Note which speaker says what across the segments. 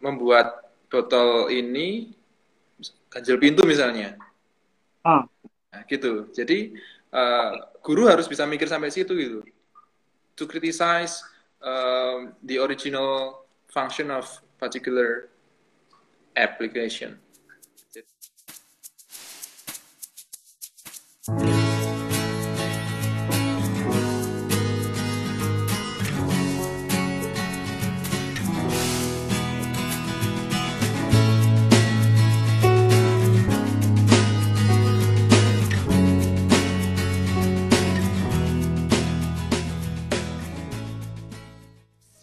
Speaker 1: membuat botol ini ganjil pintu misalnya.
Speaker 2: Hmm.
Speaker 1: Nah, gitu. Jadi uh, guru harus bisa mikir sampai situ gitu. To criticize uh, the original function of particular application.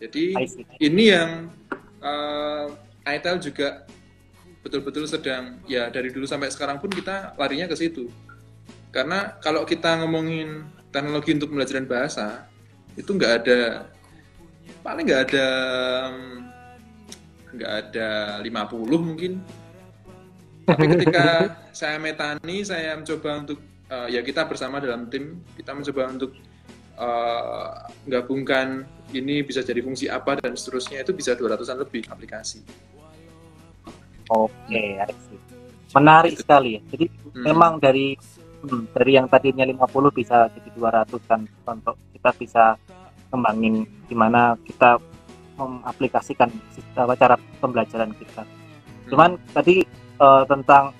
Speaker 1: Jadi ini yang uh, ITEL juga betul-betul sedang ya dari dulu sampai sekarang pun kita larinya ke situ. Karena kalau kita ngomongin teknologi untuk pembelajaran bahasa itu nggak ada paling nggak ada nggak ada 50 mungkin. Tapi ketika saya metani, saya mencoba untuk uh, ya kita bersama dalam tim kita mencoba untuk uh, gabungkan ini bisa jadi fungsi apa dan seterusnya itu bisa 200-an lebih aplikasi.
Speaker 2: Oke, okay, menarik gitu. sekali ya. Jadi hmm. memang dari hmm, dari yang tadinya 50 bisa jadi 200 kan untuk kita bisa kembangin gimana kita mengaplikasikan sistem, cara pembelajaran kita. Hmm. Cuman tadi uh, tentang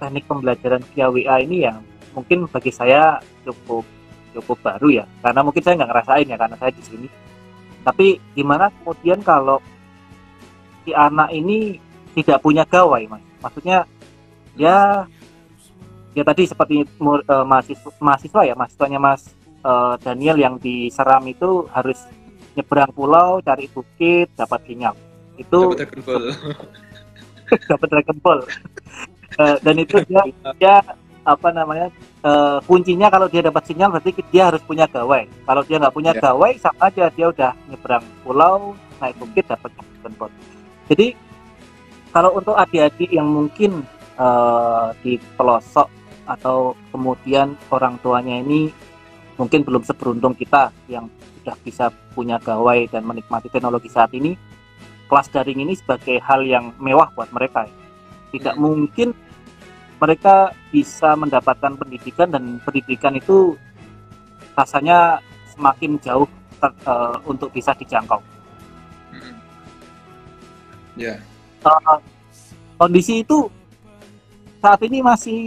Speaker 2: teknik pembelajaran via WA ini ya mungkin bagi saya cukup cukup baru ya. Karena mungkin saya nggak ngerasain ya karena saya di sini. Tapi gimana kemudian kalau si anak ini tidak punya gawai mas? Maksudnya ya ya tadi seperti uh, mahasiswa, mahasiswa ya mahasiswanya mas uh, Daniel yang diseram itu harus nyebrang pulau cari bukit dapat sinyal. Itu dapat dragon ball. Uh, dan itu dia dia apa namanya uh, kuncinya kalau dia dapat sinyal berarti dia harus punya gawai. Kalau dia nggak punya yeah. gawai sama aja dia udah nyebrang pulau naik bukit dapat handphone. Jadi kalau untuk adik-adik yang mungkin uh, di pelosok atau kemudian orang tuanya ini mungkin belum seberuntung kita yang sudah bisa punya gawai dan menikmati teknologi saat ini, kelas daring ini sebagai hal yang mewah buat mereka. Tidak hmm. mungkin mereka bisa mendapatkan pendidikan dan pendidikan itu rasanya semakin jauh ter, uh, untuk bisa dijangkau.
Speaker 1: Ya. Yeah.
Speaker 2: Uh, kondisi itu saat ini masih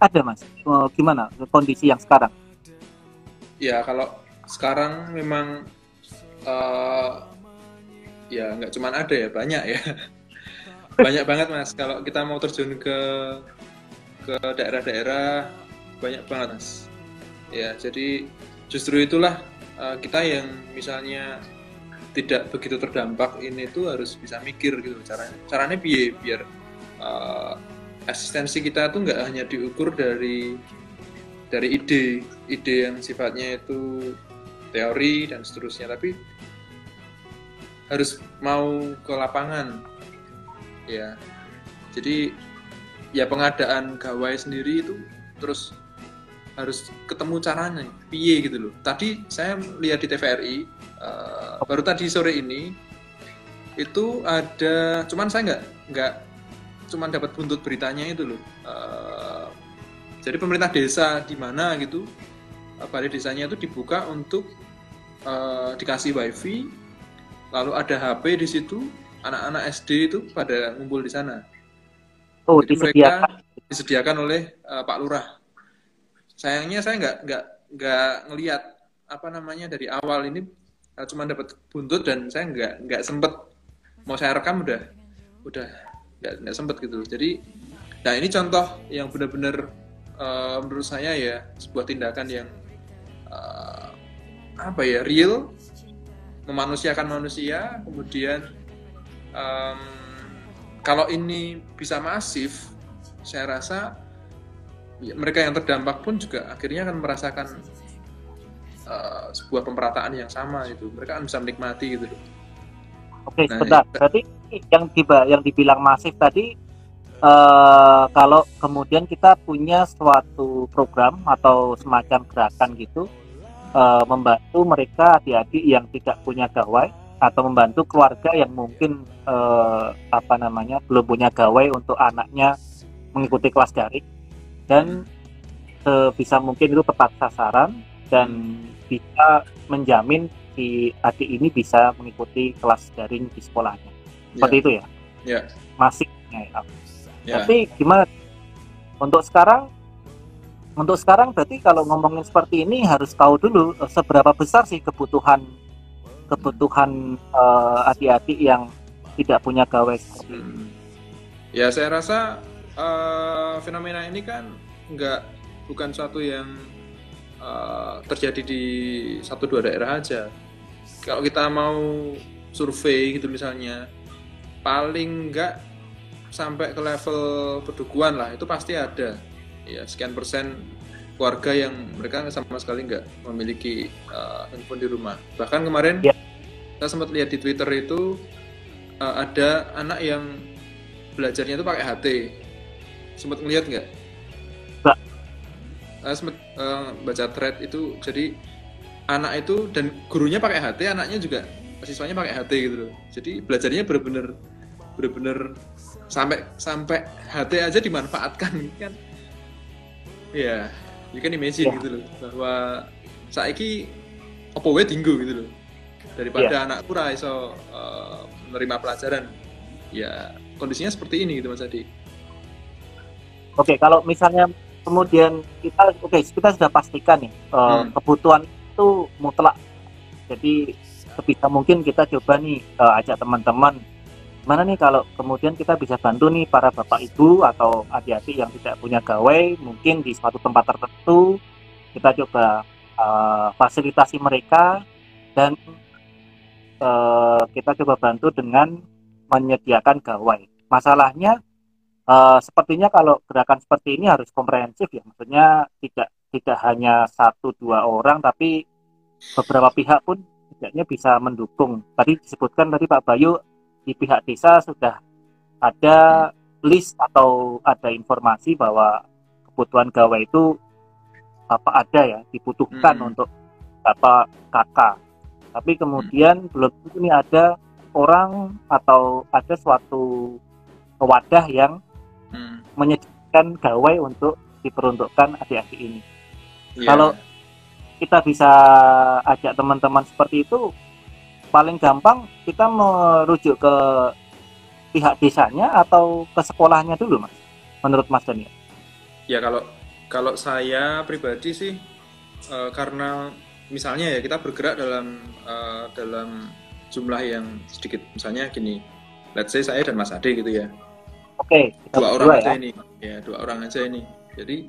Speaker 2: ada mas. Uh, gimana kondisi yang sekarang?
Speaker 1: Ya kalau sekarang memang uh, ya nggak cuma ada ya banyak ya banyak banget mas kalau kita mau terjun ke ke daerah-daerah banyak banget mas. Ya jadi justru itulah uh, kita yang misalnya tidak begitu terdampak ini tuh harus bisa mikir gitu. Caranya caranya biar biar uh, asistensi kita tuh nggak hanya diukur dari dari ide ide yang sifatnya itu teori dan seterusnya tapi harus mau ke lapangan. Ya jadi ya pengadaan gawai sendiri itu terus harus ketemu caranya piye gitu loh. Tadi saya lihat di TVRI uh, eh, baru tadi sore ini itu ada cuman saya nggak nggak cuman dapat buntut beritanya itu loh. Uh, jadi pemerintah desa di mana gitu uh, balai desanya itu dibuka untuk uh, dikasih wifi lalu ada HP di situ anak-anak SD itu pada ngumpul di sana
Speaker 2: Oh, Jadi disediakan.
Speaker 1: Mereka disediakan oleh uh, Pak Lurah. Sayangnya saya nggak nggak nggak ngelihat apa namanya dari awal ini uh, cuma dapat buntut dan saya nggak nggak sempet mau saya rekam udah udah nggak nggak sempet gitu. Jadi nah ini contoh yang benar-benar uh, menurut saya ya sebuah tindakan yang uh, apa ya real memanusiakan manusia kemudian um, kalau ini bisa masif, saya rasa ya, mereka yang terdampak pun juga akhirnya akan merasakan uh, sebuah pemerataan yang sama itu. Mereka akan bisa menikmati gitu
Speaker 2: Oke, nah, sebentar. Ya. Berarti yang tiba yang dibilang masif tadi uh, kalau kemudian kita punya suatu program atau semacam gerakan gitu uh, membantu mereka adik-adik yang tidak punya gawai atau membantu keluarga yang mungkin eh, apa namanya belum punya gawai untuk anaknya mengikuti kelas daring. Dan sebisa mungkin itu tepat sasaran dan bisa menjamin si adik ini bisa mengikuti kelas daring di sekolahnya. Seperti
Speaker 1: Ya,
Speaker 2: itu ya?
Speaker 1: Ya,
Speaker 2: masih ya.
Speaker 1: ya.
Speaker 2: tapi gimana? Untuk sekarang untuk sekarang berarti kalau ngomongin seperti ini harus tahu dulu eh, seberapa besar sih kebutuhan kebutuhan eh, adik-adik yang tidak punya seperti ini.
Speaker 1: Hmm. Ya saya rasa eh, fenomena ini kan nggak bukan suatu yang eh, terjadi di satu dua daerah aja. Kalau kita mau survei gitu misalnya, paling nggak sampai ke level pedukuhan lah itu pasti ada. Ya sekian persen keluarga yang mereka sama sekali nggak memiliki eh, handphone di rumah. Bahkan kemarin
Speaker 2: Ya.
Speaker 1: Saya sempat lihat di Twitter itu eh, ada anak yang belajarnya itu pakai HT. Sempat ngeliat nggak?
Speaker 2: Nggak.
Speaker 1: Saya sempat eh, baca thread itu jadi anak itu dan gurunya pakai HT, anaknya juga siswanya pakai HT gitu loh. Jadi belajarnya bener-bener bener-bener sampai sampai HT aja dimanfaatkan kan. Ya, you can imagine
Speaker 2: Ya.
Speaker 1: gitu loh bahwa saiki opo wae dinggo gitu loh. Daripada anakku ra iso eh, menerima pelajaran. Ya, kondisinya seperti ini gitu Mas Adi.
Speaker 2: Oke, kalau misalnya kemudian kita oke kita sudah pastikan nih eh,
Speaker 1: Hmm.
Speaker 2: kebutuhan itu mutlak. Jadi sebisa mungkin kita coba nih eh, ajak teman-teman mana nih kalau kemudian kita bisa bantu nih para bapak ibu atau adik-adik yang tidak punya gawai mungkin di suatu tempat tertentu kita coba eh, fasilitasi mereka dan eh, kita coba bantu dengan menyediakan gawai. Masalahnya eh, sepertinya kalau gerakan seperti ini harus komprehensif ya, maksudnya tidak tidak hanya satu dua orang tapi beberapa pihak pun tidaknya bisa mendukung. Tadi disebutkan tadi Pak Bayu di pihak desa sudah ada list atau ada informasi bahwa kebutuhan gawai itu apa ada ya dibutuhkan
Speaker 1: Hmm.
Speaker 2: untuk apa kakak. Tapi kemudian belum tentu ini ada orang atau ada suatu wadah yang
Speaker 1: Hmm.
Speaker 2: menyediakan gawai untuk diperuntukkan adik-adik ini.
Speaker 1: Ya.
Speaker 2: Kalau kita bisa ajak teman-teman seperti itu, paling gampang kita merujuk ke pihak desanya atau ke sekolahnya dulu, Mas. Menurut Mas Daniel.
Speaker 1: Ya kalau kalau saya pribadi sih eh, karena misalnya ya kita bergerak dalam eh, dalam jumlah yang sedikit misalnya gini, let's say saya dan Mas Ade gitu ya,
Speaker 2: Oke, kita
Speaker 1: dua orang
Speaker 2: ya.
Speaker 1: aja ini, ya dua orang aja ini. Jadi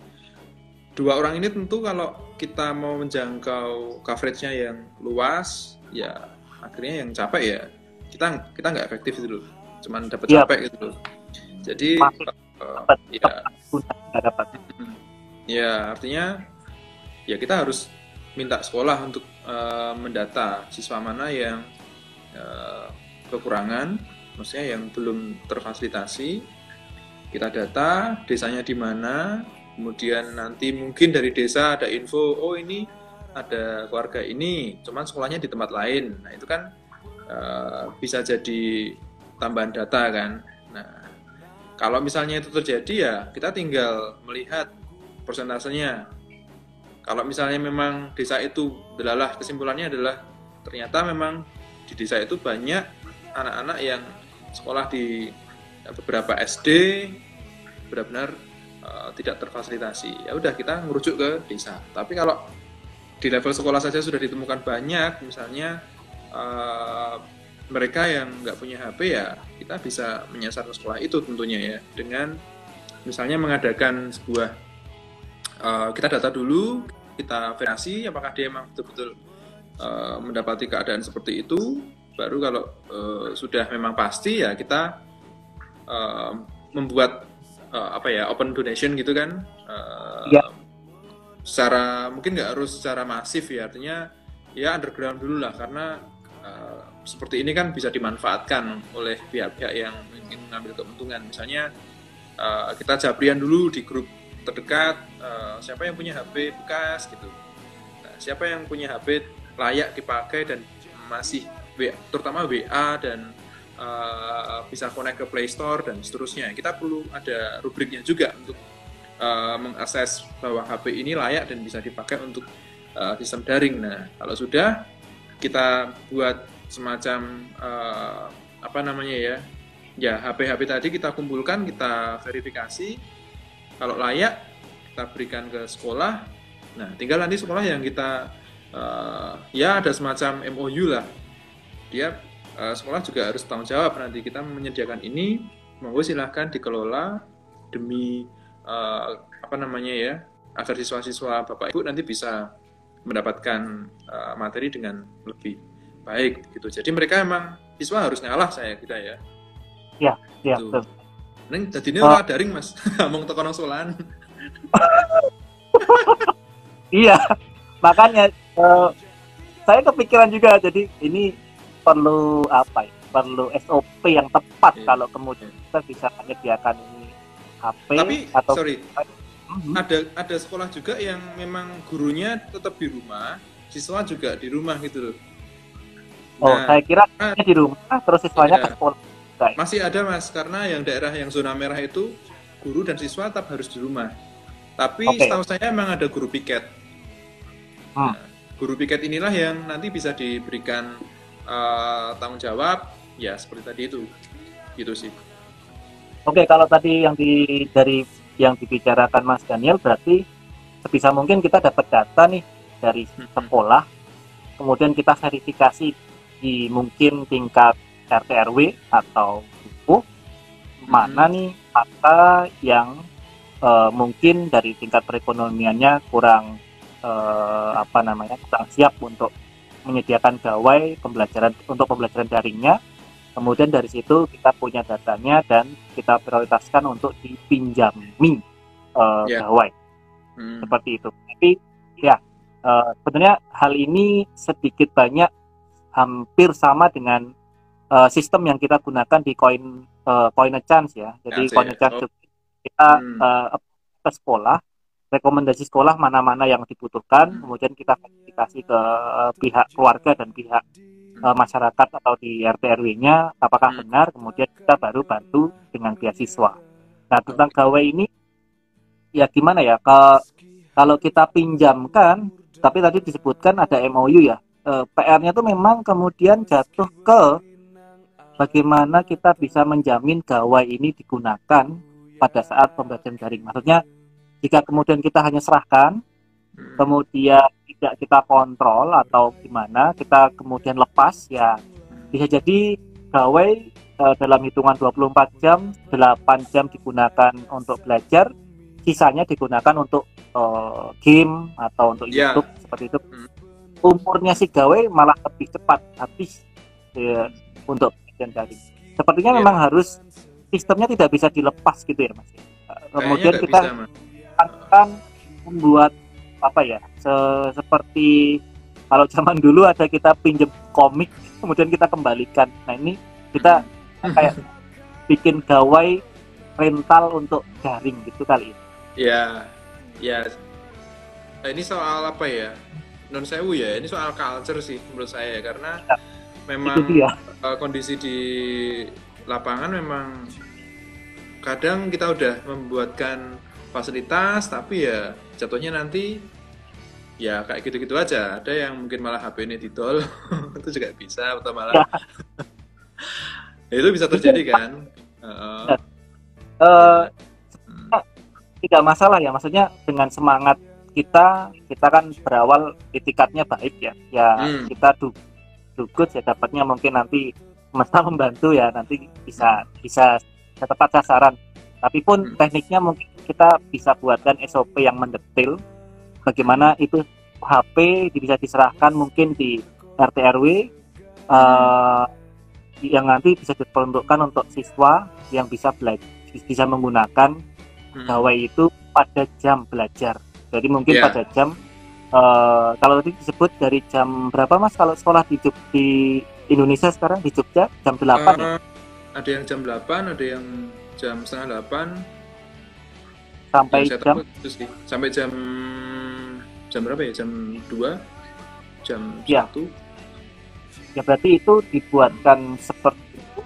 Speaker 1: dua orang ini tentu kalau kita mau menjangkau coveragenya yang luas, ya akhirnya yang capek ya kita kita nggak efektif gitu loh, cuman dapat
Speaker 2: Iya.
Speaker 1: capek gitu loh. Jadi
Speaker 2: Masih
Speaker 1: eh,
Speaker 2: dapat
Speaker 1: ya
Speaker 2: nggak dapat.
Speaker 1: Ya, artinya ya kita harus minta sekolah untuk eh, mendata siswa mana yang eh, kekurangan, maksudnya yang belum terfasilitasi. Kita data desanya di mana, kemudian nanti mungkin dari desa ada info, oh ini ada keluarga ini, cuman sekolahnya di tempat lain. Nah itu kan eh, bisa jadi tambahan data kan. Nah kalau misalnya itu terjadi ya kita tinggal melihat persentasenya. Kalau misalnya memang desa itu adalah kesimpulannya adalah ternyata memang di desa itu banyak anak-anak yang sekolah di beberapa SD benar-benar eh, tidak terfasilitasi. Ya udah kita merujuk ke desa. Tapi kalau di level sekolah saja sudah ditemukan banyak, misalnya eh, mereka yang nggak punya HP ya kita bisa menyasar ke sekolah itu tentunya ya dengan misalnya mengadakan sebuah eh, kita data dulu kita verifikasi apakah dia memang betul-betul eh, mendapati keadaan seperti itu. Baru kalau eh, sudah memang pasti ya kita eh, membuat eh, apa ya open donation gitu kan. Eh,
Speaker 2: Iya.
Speaker 1: secara mungkin nggak harus secara masif ya artinya ya underground dulu lah karena eh, seperti ini kan bisa dimanfaatkan oleh pihak-pihak yang ingin mengambil keuntungan. Misalnya eh, kita jabrian dulu di grup terdekat eh, siapa yang punya HP bekas gitu nah, siapa yang punya HP layak dipakai dan masih terutama WA dan uh, bisa connect ke Play Store dan seterusnya. Kita perlu ada rubriknya juga untuk uh, mengakses bahwa HP ini layak dan bisa dipakai untuk uh, sistem daring. Nah, kalau sudah kita buat semacam uh, apa namanya ya, ya HP-HP tadi kita kumpulkan, kita verifikasi. Kalau layak, kita berikan ke sekolah. Nah, tinggal nanti sekolah yang kita uh, ya ada semacam MOU lah. Dia uh, sekolah juga harus tanggung jawab nanti kita menyediakan ini, monggo silahkan dikelola demi uh, apa namanya ya agar siswa-siswa bapak ibu nanti bisa mendapatkan uh, materi dengan lebih baik gitu. Jadi mereka emang siswa harus ngalah saya kita ya.
Speaker 2: Ya, ya. Gitu.
Speaker 1: Neng ini oh. daring mas, ngomong tekan solan.
Speaker 2: iya, makanya uh, saya kepikiran juga jadi ini perlu apa ya perlu SOP yang tepat yeah. kalau kemudian kita bisa menyediakan ini HP
Speaker 1: tapi atau sorry mm-hmm. ada ada sekolah juga yang memang gurunya tetap di rumah siswa juga di rumah gitu loh
Speaker 2: oh nah, saya kira nah, di rumah terus siswanya iya. ke sekolah
Speaker 1: masih ada mas karena yang daerah yang zona merah itu guru dan siswa tetap harus di rumah tapi okay. setahu saya memang ada guru piket hmm. nah, guru piket inilah yang nanti bisa diberikan uh, tanggung jawab ya seperti tadi itu gitu sih
Speaker 2: oke kalau tadi yang di dari yang dibicarakan Mas Daniel berarti sebisa mungkin kita dapat data nih dari hmm. sekolah kemudian kita verifikasi di mungkin tingkat RT RW atau buku mana hmm. nih apa yang uh, mungkin dari tingkat perekonomiannya kurang eh, apa namanya kurang siap untuk menyediakan gawai pembelajaran untuk pembelajaran daringnya kemudian dari situ kita punya datanya dan kita prioritaskan untuk dipinjami uh, yeah. gawai hmm. seperti itu tapi ya uh, sebenarnya hal ini sedikit banyak hampir sama dengan uh, sistem yang kita gunakan di koin uh, coin a chance ya jadi coin a chance oh. kita hmm. uh, ke sekolah rekomendasi sekolah mana-mana yang dibutuhkan, hmm. kemudian kita verifikasi ke uh, pihak keluarga dan pihak uh, masyarakat atau di RT RW-nya apakah hmm. benar, kemudian kita baru bantu dengan beasiswa. Nah tentang gawe ini ya gimana ya? Ke, kalau kita pinjamkan, tapi tadi disebutkan ada MOU ya. Uh, PR-nya itu memang kemudian jatuh ke bagaimana kita bisa menjamin gawai ini digunakan pada saat pembelajaran daring. Maksudnya jika kemudian kita hanya serahkan, hmm. kemudian tidak kita kontrol atau gimana, kita kemudian lepas ya bisa jadi gawai uh, dalam hitungan 24 jam, 8 jam digunakan untuk belajar, sisanya digunakan untuk uh, game atau untuk yeah. YouTube seperti itu. Hmm. Umurnya si gawai malah lebih cepat habis ya, untuk belajar daring. Sepertinya yeah. memang harus sistemnya tidak bisa dilepas gitu ya Mas. Kemudian kita bisa, akan membuat apa ya se seperti kalau zaman dulu ada kita pinjam komik kemudian kita kembalikan nah ini kita hmm. kayak bikin gawai rental untuk daring gitu kali ini
Speaker 1: ya ya nah, ini soal apa ya non sewu ya ini soal culture sih menurut saya karena ya, memang uh, kondisi di lapangan memang kadang kita udah membuatkan fasilitas tapi ya jatuhnya nanti ya kayak gitu-gitu aja. Ada yang mungkin malah HP ini didol itu juga bisa atau malah ya, itu bisa terjadi kan? Uh,
Speaker 2: uh, hmm. tidak masalah ya maksudnya dengan semangat kita kita kan berawal etikatnya baik ya. Ya hmm. kita dugut ya dapatnya mungkin nanti semesta membantu ya nanti bisa bisa tepat sasaran tapi pun hmm. tekniknya mungkin kita bisa buatkan SOP yang mendetail bagaimana itu HP bisa diserahkan mungkin di RT RW uh, yang nanti bisa diperuntukkan untuk siswa yang bisa belajar bisa menggunakan hmm. gawai itu pada jam belajar. Jadi mungkin yeah. pada jam uh, kalau tadi disebut dari jam berapa Mas kalau sekolah di di Indonesia sekarang di Jogja jam 8 uh, ya?
Speaker 1: Eh, ada yang jam 8, ada yang jam setengah 8,
Speaker 2: sampai jam
Speaker 1: sih. sampai jam jam berapa ya jam 2 jam ya. 1
Speaker 2: ya berarti itu dibuatkan seperti itu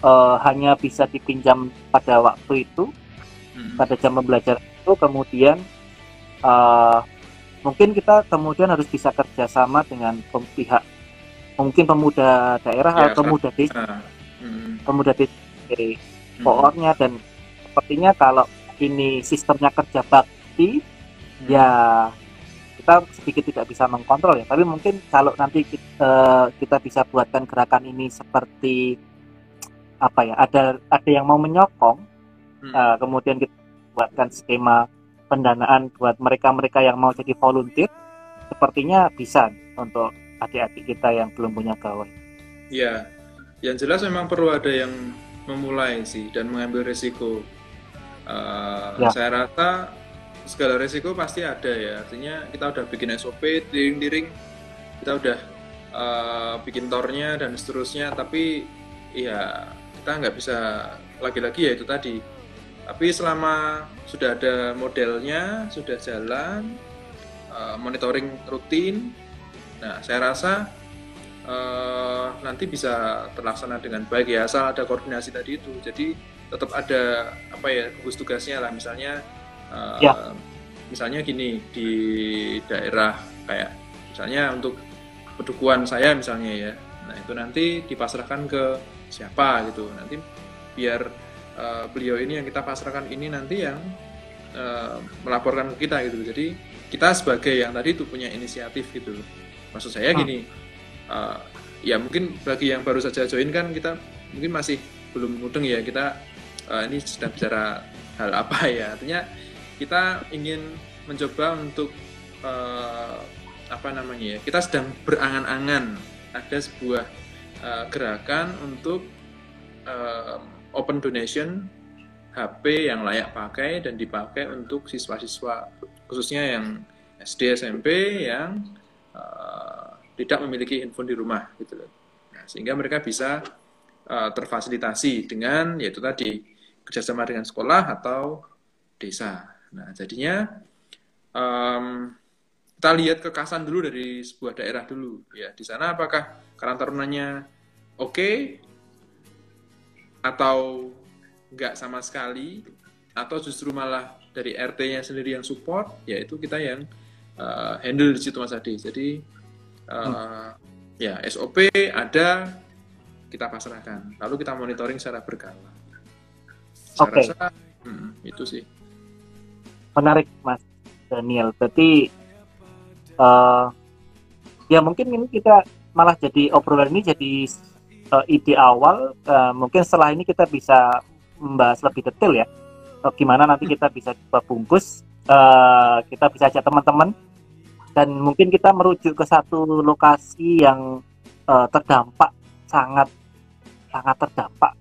Speaker 2: uh, hanya bisa dipinjam pada waktu itu hmm. pada jam pembelajaran itu kemudian uh, mungkin kita kemudian harus bisa kerjasama dengan pihak mungkin pemuda daerah ya, atau pemuda desa hmm. pemuda desa dari hmm. dan sepertinya kalau ini sistemnya kerja bakti hmm. ya kita sedikit tidak bisa mengkontrol ya tapi mungkin kalau nanti kita, uh, kita bisa buatkan gerakan ini seperti apa ya ada ada yang mau menyokong hmm. uh, kemudian kita buatkan skema pendanaan buat mereka-mereka yang mau jadi volunteer sepertinya bisa untuk adik-adik kita yang belum punya gawai.
Speaker 1: Ya, yang jelas memang perlu ada yang memulai sih dan mengambil resiko. Uh, ya. Saya rasa segala resiko pasti ada ya. Artinya kita udah bikin SOP, diring-diring, kita udah uh, bikin tornya dan seterusnya. Tapi ya kita nggak bisa lagi-lagi ya itu tadi. Tapi selama sudah ada modelnya, sudah jalan, uh, monitoring rutin, Nah, saya rasa uh, nanti bisa terlaksana dengan baik ya, asal ada koordinasi tadi itu. Jadi tetap ada apa ya gugus tugasnya lah, misalnya uh, ya. misalnya gini di daerah kayak misalnya untuk pedukuan saya misalnya ya, nah itu nanti dipasrahkan ke siapa gitu, nanti biar uh, beliau ini yang kita pasrahkan ini nanti yang uh, melaporkan ke kita gitu. Jadi kita sebagai yang tadi itu punya inisiatif gitu maksud saya ah. gini uh, ya mungkin bagi yang baru saja join kan kita mungkin masih belum mudeng ya kita uh, ini sedang bicara hal apa ya artinya kita ingin mencoba untuk uh, apa namanya ya kita sedang berangan-angan ada sebuah uh, gerakan untuk uh, open donation HP yang layak pakai dan dipakai untuk siswa-siswa khususnya yang SD SMP yang uh, tidak memiliki handphone di rumah gitu loh. Nah, sehingga mereka bisa uh, terfasilitasi dengan yaitu tadi kerjasama dengan sekolah atau desa. Nah, jadinya um, kita lihat kekasan dulu dari sebuah daerah dulu ya di sana apakah karena tarunanya oke okay, atau nggak sama sekali atau justru malah dari RT-nya sendiri yang support yaitu kita yang uh, handle di situ Mas Adi. Jadi uh, hmm. ya SOP ada kita pasrahkan. Lalu kita monitoring secara berkala.
Speaker 2: Oke. Okay. Rasa, hmm,
Speaker 1: itu sih.
Speaker 2: Menarik Mas Daniel. Berarti uh, ya mungkin ini kita malah jadi obrolan ini jadi uh, ide awal. Uh, mungkin setelah ini kita bisa membahas lebih detail ya. Uh, gimana nanti kita bisa coba bungkus uh, kita bisa ajak teman-teman dan mungkin kita merujuk ke satu lokasi yang uh, terdampak sangat sangat terdampak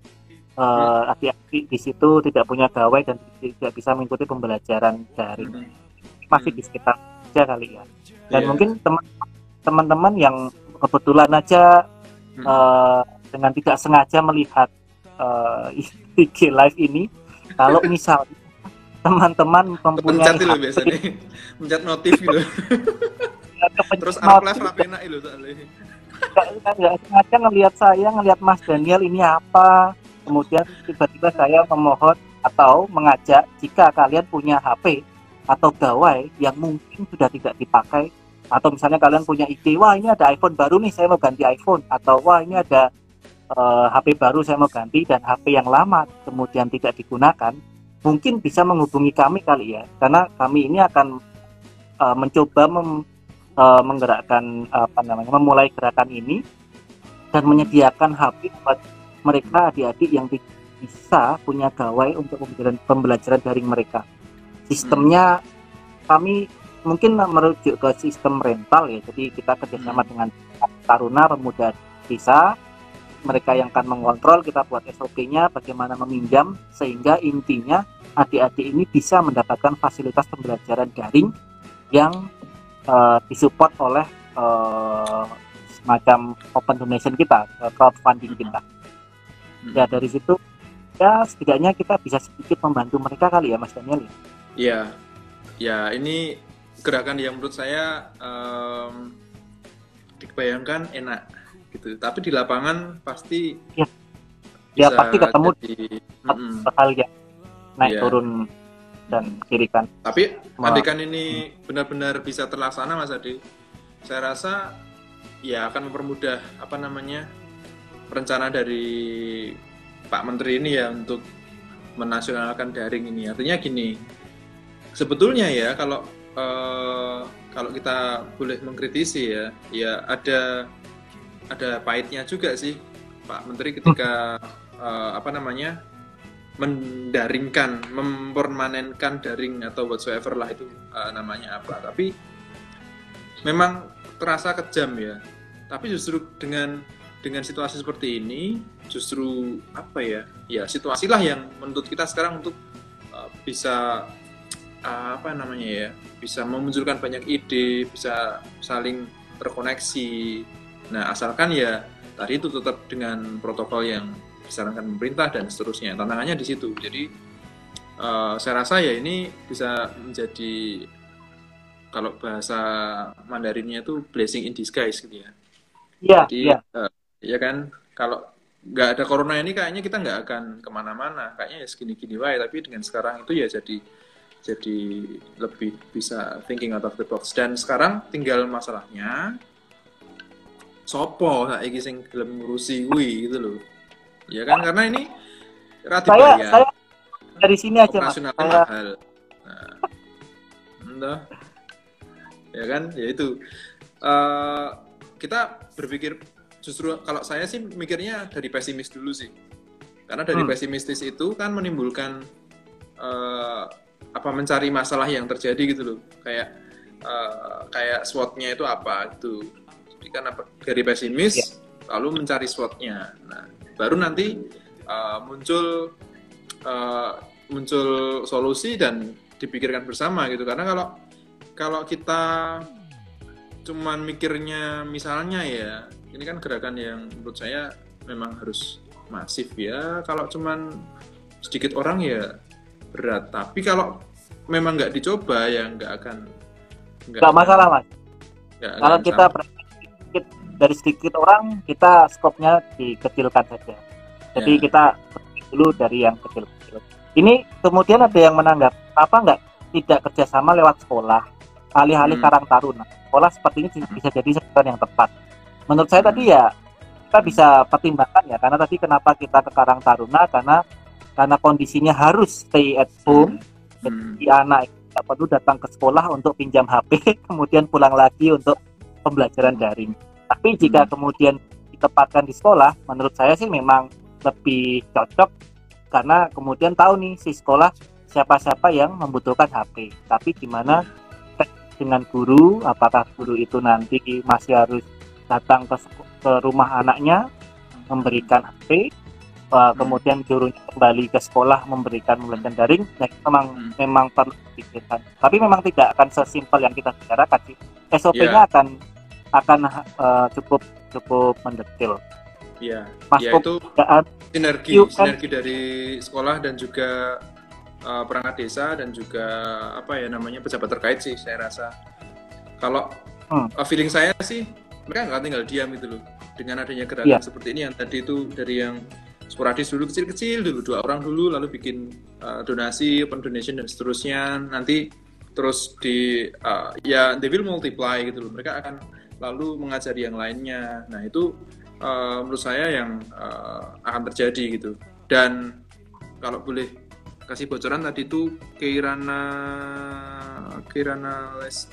Speaker 2: uh, adik-adik di situ tidak punya gawai dan tidak bisa mengikuti pembelajaran daring hmm. masih di sekitar aja kali ya dan yeah. mungkin teman-teman yang kebetulan aja hmm. uh, dengan tidak sengaja melihat uh, IG live ini kalau misalnya teman-teman mempunyai
Speaker 1: pencet loh biasanya. pencet notif gitu. Terus arep live rapena itu soalnya
Speaker 2: nggak sengaja ngelihat saya ngelihat Mas Daniel ini apa. Kemudian tiba-tiba saya memohon atau mengajak jika kalian punya HP atau gawai yang mungkin sudah tidak dipakai. Atau misalnya kalian punya ide wah ini ada iPhone baru nih saya mau ganti iPhone. Atau wah ini ada uh, eh, HP baru saya mau ganti dan HP yang lama kemudian tidak digunakan mungkin bisa menghubungi kami kali ya karena kami ini akan uh, mencoba mem, uh, menggerakkan apa namanya memulai gerakan ini dan menyediakan HP buat mereka adik-adik yang bisa punya gawai untuk pembelajaran pembelajaran daring mereka sistemnya hmm. kami mungkin merujuk ke sistem rental ya jadi kita kerjasama hmm. dengan Taruna Pemuda Desa mereka yang akan mengontrol kita buat SOP-nya bagaimana meminjam sehingga intinya adik-adik ini bisa mendapatkan fasilitas pembelajaran daring yang uh, disupport oleh uh, semacam open donation kita uh, crowdfunding kita. Hmm. ya dari situ ya setidaknya kita bisa sedikit membantu mereka kali ya Mas Daniel ya?
Speaker 1: Iya. Ya ini gerakan yang menurut saya um, dibayangkan enak gitu. Tapi di lapangan pasti
Speaker 2: ya, ya pasti ketemu
Speaker 1: jadi,
Speaker 2: mm, hal yang naik
Speaker 1: Iya.
Speaker 2: turun dan kiri kan.
Speaker 1: Tapi andikan ini benar-benar bisa terlaksana Mas Adi, saya rasa ya akan mempermudah apa namanya rencana dari Pak Menteri ini ya untuk menasionalkan daring ini. Artinya gini, sebetulnya ya kalau eh, kalau kita boleh mengkritisi ya, ya ada ada pahitnya juga sih Pak Menteri ketika eh, apa namanya mendaringkan, mempermanenkan daring atau whatsoever lah itu uh, namanya apa. Tapi memang terasa kejam ya. Tapi justru dengan dengan situasi seperti ini, justru apa ya? Ya situasilah yang menurut kita sekarang untuk uh, bisa uh, apa namanya ya? Bisa memunculkan banyak ide, bisa saling terkoneksi. Nah asalkan ya tadi itu tetap dengan protokol yang disarankan pemerintah dan seterusnya. Tantangannya di situ. Jadi uh, saya rasa ya ini bisa menjadi kalau bahasa Mandarinnya itu blessing in disguise gitu ya.
Speaker 2: iya
Speaker 1: Jadi
Speaker 2: iya
Speaker 1: uh, ya kan kalau nggak ada corona ini kayaknya kita nggak akan ke mana-mana. Kayaknya ya segini-gini wae. Tapi dengan sekarang itu ya jadi jadi lebih bisa thinking out of the box. Dan sekarang tinggal masalahnya sopo saiki sing gelem ngurusi kuwi gitu loh. Ya kan karena ini
Speaker 2: saya
Speaker 1: bayar.
Speaker 2: saya dari sini aja mas saya
Speaker 1: mahal. Nah, entah. Ya kan, ya itu. Eh, kita berpikir justru kalau saya sih mikirnya dari pesimis dulu sih. Karena dari
Speaker 2: Hmm.
Speaker 1: pesimistis itu kan menimbulkan eh, apa mencari masalah yang terjadi gitu loh. Kayak eh, kayak SWOT-nya itu apa gitu. Jadi apa- dari pesimis
Speaker 2: Iya.
Speaker 1: lalu mencari SWOT-nya. Nah, baru nanti eh, muncul eh, muncul solusi dan dipikirkan bersama gitu karena kalau kalau kita cuman mikirnya misalnya ya ini kan gerakan yang menurut saya memang harus masif ya kalau cuman sedikit orang ya berat tapi kalau memang nggak dicoba ya nggak akan
Speaker 2: nggak masalah mas kalau kita. Dari sedikit orang kita skopnya dikecilkan saja jadi
Speaker 1: Ya.
Speaker 2: kita dulu dari yang kecil-kecil ini kemudian ada yang menanggap apa nggak tidak kerjasama lewat sekolah alih-alih
Speaker 1: Hmm.
Speaker 2: Karang Taruna sekolah seperti ini bisa jadi sasaran yang tepat menurut saya
Speaker 1: Hmm.
Speaker 2: tadi ya kita bisa pertimbangkan ya karena tadi kenapa kita ke Karang Taruna karena karena kondisinya harus stay at home
Speaker 1: Hmm.
Speaker 2: di anak tidak perlu datang ke sekolah untuk pinjam HP kemudian pulang lagi untuk pembelajaran daring tapi jika
Speaker 1: Hmm.
Speaker 2: kemudian ditempatkan di sekolah menurut saya sih memang lebih cocok. Karena kemudian tahu nih si sekolah siapa-siapa yang membutuhkan HP tapi gimana dengan guru? Apakah guru itu nanti masih harus datang ke, ke rumah anaknya memberikan HP uh, kemudian gurunya kembali ke sekolah memberikan pembelajaran daring? Ya memang
Speaker 1: Hmm.
Speaker 2: memang perlu dipikirkan. Tapi memang tidak akan sesimpel yang kita bicarakan sih. SOP-nya akan akan uh, cukup cukup mendetail
Speaker 1: ya
Speaker 2: Mas
Speaker 1: ya
Speaker 2: Bob,
Speaker 1: itu
Speaker 2: keadaan
Speaker 1: sinergi
Speaker 2: kan.
Speaker 1: sinergi dari sekolah dan juga uh, perangkat desa dan juga apa ya namanya pejabat terkait sih saya rasa kalau
Speaker 2: Hmm.
Speaker 1: uh, feeling saya sih mereka nggak tinggal diam itu loh dengan adanya gerakan
Speaker 2: Iya.
Speaker 1: seperti ini yang tadi itu dari yang sporadis dulu kecil-kecil dulu dua orang dulu lalu bikin uh, donasi open donation dan seterusnya nanti terus di uh, ya they will multiply gitu loh mereka akan lalu mengajari yang lainnya. Nah itu uh, menurut saya yang uh, akan terjadi gitu. Dan kalau boleh kasih bocoran tadi itu Kirana Kirana Les.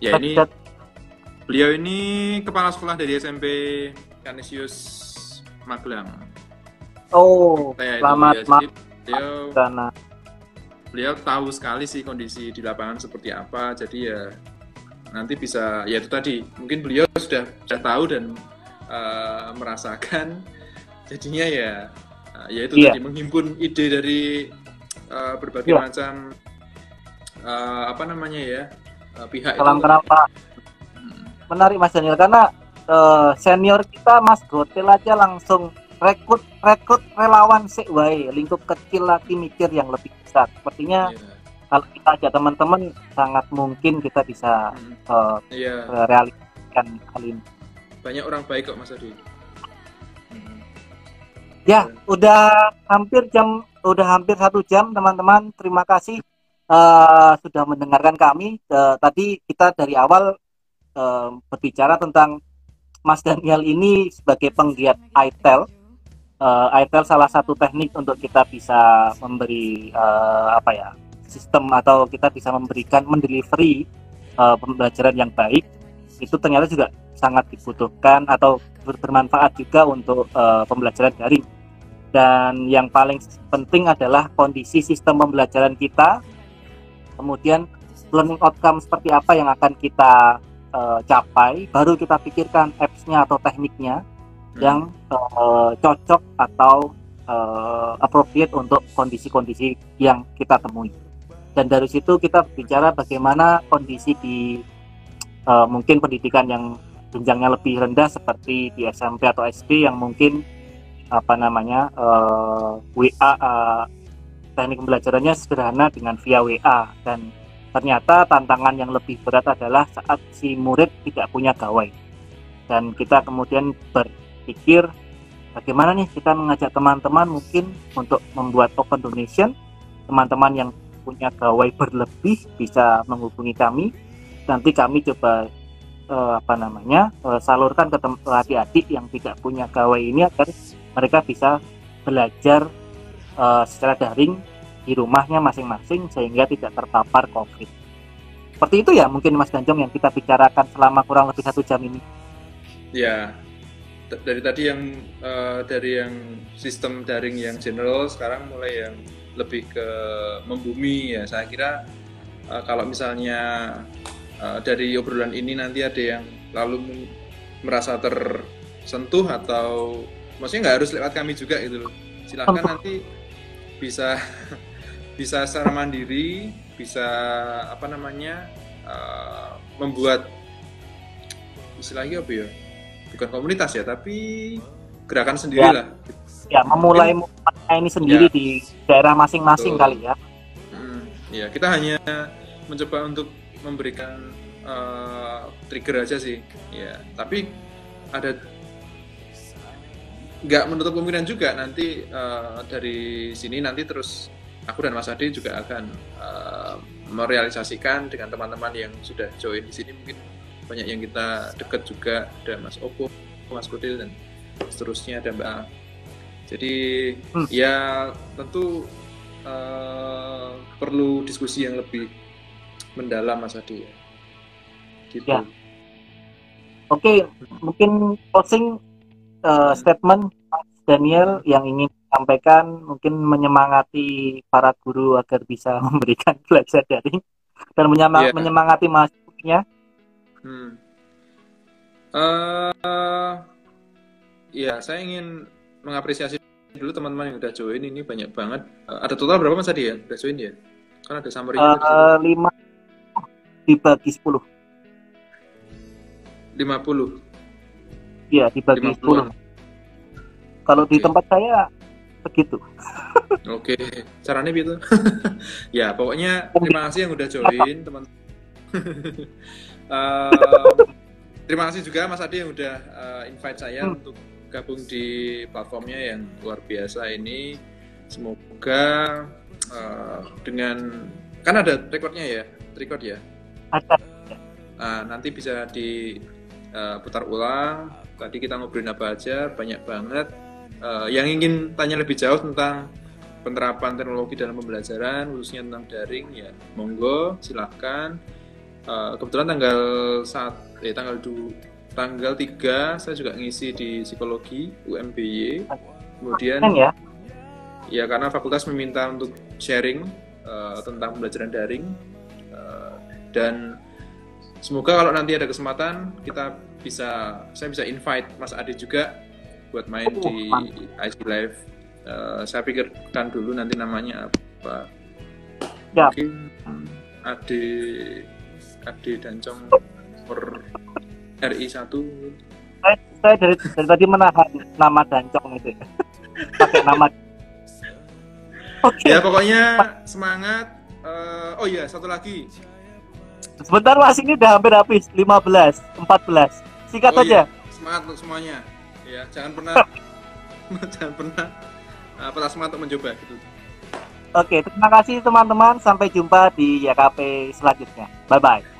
Speaker 1: Ya ini beliau ini kepala sekolah dari SMP Canisius Magelang.
Speaker 2: Oh
Speaker 1: saya itu
Speaker 2: selamat
Speaker 1: ya,
Speaker 2: malam
Speaker 1: jadi beliau beliau tahu sekali sih kondisi di lapangan seperti apa. Jadi ya nanti bisa ya itu tadi mungkin beliau sudah sudah tahu dan uh, merasakan jadinya ya uh, ya itu
Speaker 2: Iya.
Speaker 1: tadi menghimpun ide dari uh, berbagai
Speaker 2: Iya.
Speaker 1: macam uh, apa namanya ya uh, pihak
Speaker 2: salam
Speaker 1: itu
Speaker 2: kenal Pak
Speaker 1: Hmm,
Speaker 2: menarik Mas Daniel karena eh, senior kita Mas Gotel aja langsung rekrut rekrut relawan sik wae lingkup kecil lagi mikir yang lebih besar sepertinya
Speaker 1: iya.
Speaker 2: kalau kita ajak teman-teman sangat mungkin kita bisa
Speaker 1: Hmm,
Speaker 2: eh,
Speaker 1: iya
Speaker 2: realisasikan hal ini
Speaker 1: banyak orang baik kok Mas Adi
Speaker 2: Ya, udah hampir jam, udah hampir satu jam, teman-teman. Terima kasih uh, sudah mendengarkan kami. Uh, tadi kita dari awal uh, berbicara tentang Mas Daniel ini sebagai penggiat ITEL. Uh, ITEL salah satu teknik untuk kita bisa memberi uh, apa ya sistem atau kita bisa memberikan mendelivery uh, pembelajaran yang baik itu ternyata juga sangat dibutuhkan atau bermanfaat juga untuk uh, pembelajaran daring dan yang paling penting adalah kondisi sistem pembelajaran kita kemudian learning outcome seperti apa yang akan kita uh, capai baru kita pikirkan apps-nya atau tekniknya hmm. yang uh, cocok atau uh, appropriate untuk kondisi-kondisi yang kita temui dan dari situ kita bicara bagaimana kondisi di uh, mungkin pendidikan yang jenjangnya lebih rendah seperti di SMP atau SD yang mungkin apa namanya uh, WA uh, teknik pembelajarannya sederhana dengan via WA dan ternyata tantangan yang lebih berat adalah saat si murid tidak punya gawai. Dan kita kemudian berpikir bagaimana nih kita mengajak teman-teman mungkin untuk membuat open donation? Teman-teman yang punya gawai berlebih bisa menghubungi kami nanti kami coba uh, apa namanya uh, salurkan ke adik-adik yang tidak punya gawai ini agar mereka bisa belajar uh, secara daring di rumahnya masing-masing sehingga tidak terpapar COVID. Seperti itu ya mungkin Mas Ganjong yang kita bicarakan selama kurang lebih satu jam ini.
Speaker 1: Ya, dari tadi yang uh, dari yang sistem daring yang general sekarang mulai yang lebih ke membumi ya. Saya kira uh, kalau misalnya uh, dari obrolan ini nanti ada yang lalu merasa tersentuh atau maksudnya nggak harus lewat kami juga itu loh. Silakan nanti bisa bisa secara mandiri bisa apa namanya uh, membuat istilahnya apa ya bukan komunitas ya tapi gerakan sendiri ya. lah
Speaker 2: ya memulai ini sendiri ya. di daerah masing-masing kali ya
Speaker 1: hmm, ya kita hanya mencoba untuk memberikan uh, trigger aja sih ya tapi ada nggak menutup kemungkinan juga nanti uh, dari sini nanti terus aku dan Mas Adi juga akan uh, merealisasikan dengan teman-teman yang sudah join di sini mungkin banyak yang kita dekat juga ada Mas Opo, Mas Kudil dan seterusnya ada Mbak. Jadi hmm. ya tentu uh, perlu diskusi yang lebih mendalam Mas Adi ya. Gitu. Ya.
Speaker 2: Oke, mungkin closing uh, statement Daniel yang ingin sampaikan mungkin menyemangati para guru agar bisa memberikan belajar daring dan menyemang yeah. menyemangati mahasiswanya. Hmm.
Speaker 1: Uh, ya, saya ingin mengapresiasi dulu teman-teman yang udah join ini banyak banget. Uh, ada total berapa mas tadi ya? Udah join ya? Kan ada summary
Speaker 2: uh, lima dibagi sepuluh.
Speaker 1: Lima puluh.
Speaker 2: Iya, dibagi sepuluh. Kalau okay. di tempat saya begitu.
Speaker 1: Oke, okay. caranya gitu. ya, pokoknya terima kasih yang udah join, teman. uh, terima kasih juga Mas Adi yang udah uh, invite saya hmm. untuk gabung di platformnya yang luar biasa ini. Semoga uh, dengan kan ada recordnya ya, record ya.
Speaker 2: Ada.
Speaker 1: Uh, nanti bisa diputar uh, ulang. Tadi kita ngobrolin apa aja, banyak banget uh, yang ingin tanya lebih jauh tentang penerapan teknologi dalam pembelajaran khususnya tentang daring ya monggo silahkan uh, kebetulan tanggal saat eh tanggal du, tanggal 3 saya juga ngisi di psikologi UMBY kemudian ya ya karena fakultas meminta untuk sharing uh, tentang pembelajaran daring uh, dan semoga kalau nanti ada kesempatan kita bisa saya bisa invite Mas Adi juga buat main oh, di IC Live. Uh, saya pikirkan dulu nanti namanya apa. Ya. Mungkin Ade Ade Dancong per RI 1
Speaker 2: saya, saya dari, dari tadi menahan nama Dancong itu. Ya. pakai nama.
Speaker 1: Okay. ya pokoknya semangat. Uh, oh iya satu lagi.
Speaker 2: Sebentar mas ini udah hampir habis. 15 14 singkat oh, aja.
Speaker 1: iya. semangat untuk semuanya. Ya jangan pernah jangan pernah uh, patah semangat untuk mencoba gitu.
Speaker 2: Oke terima kasih teman-teman. Sampai jumpa di YKP selanjutnya. Bye bye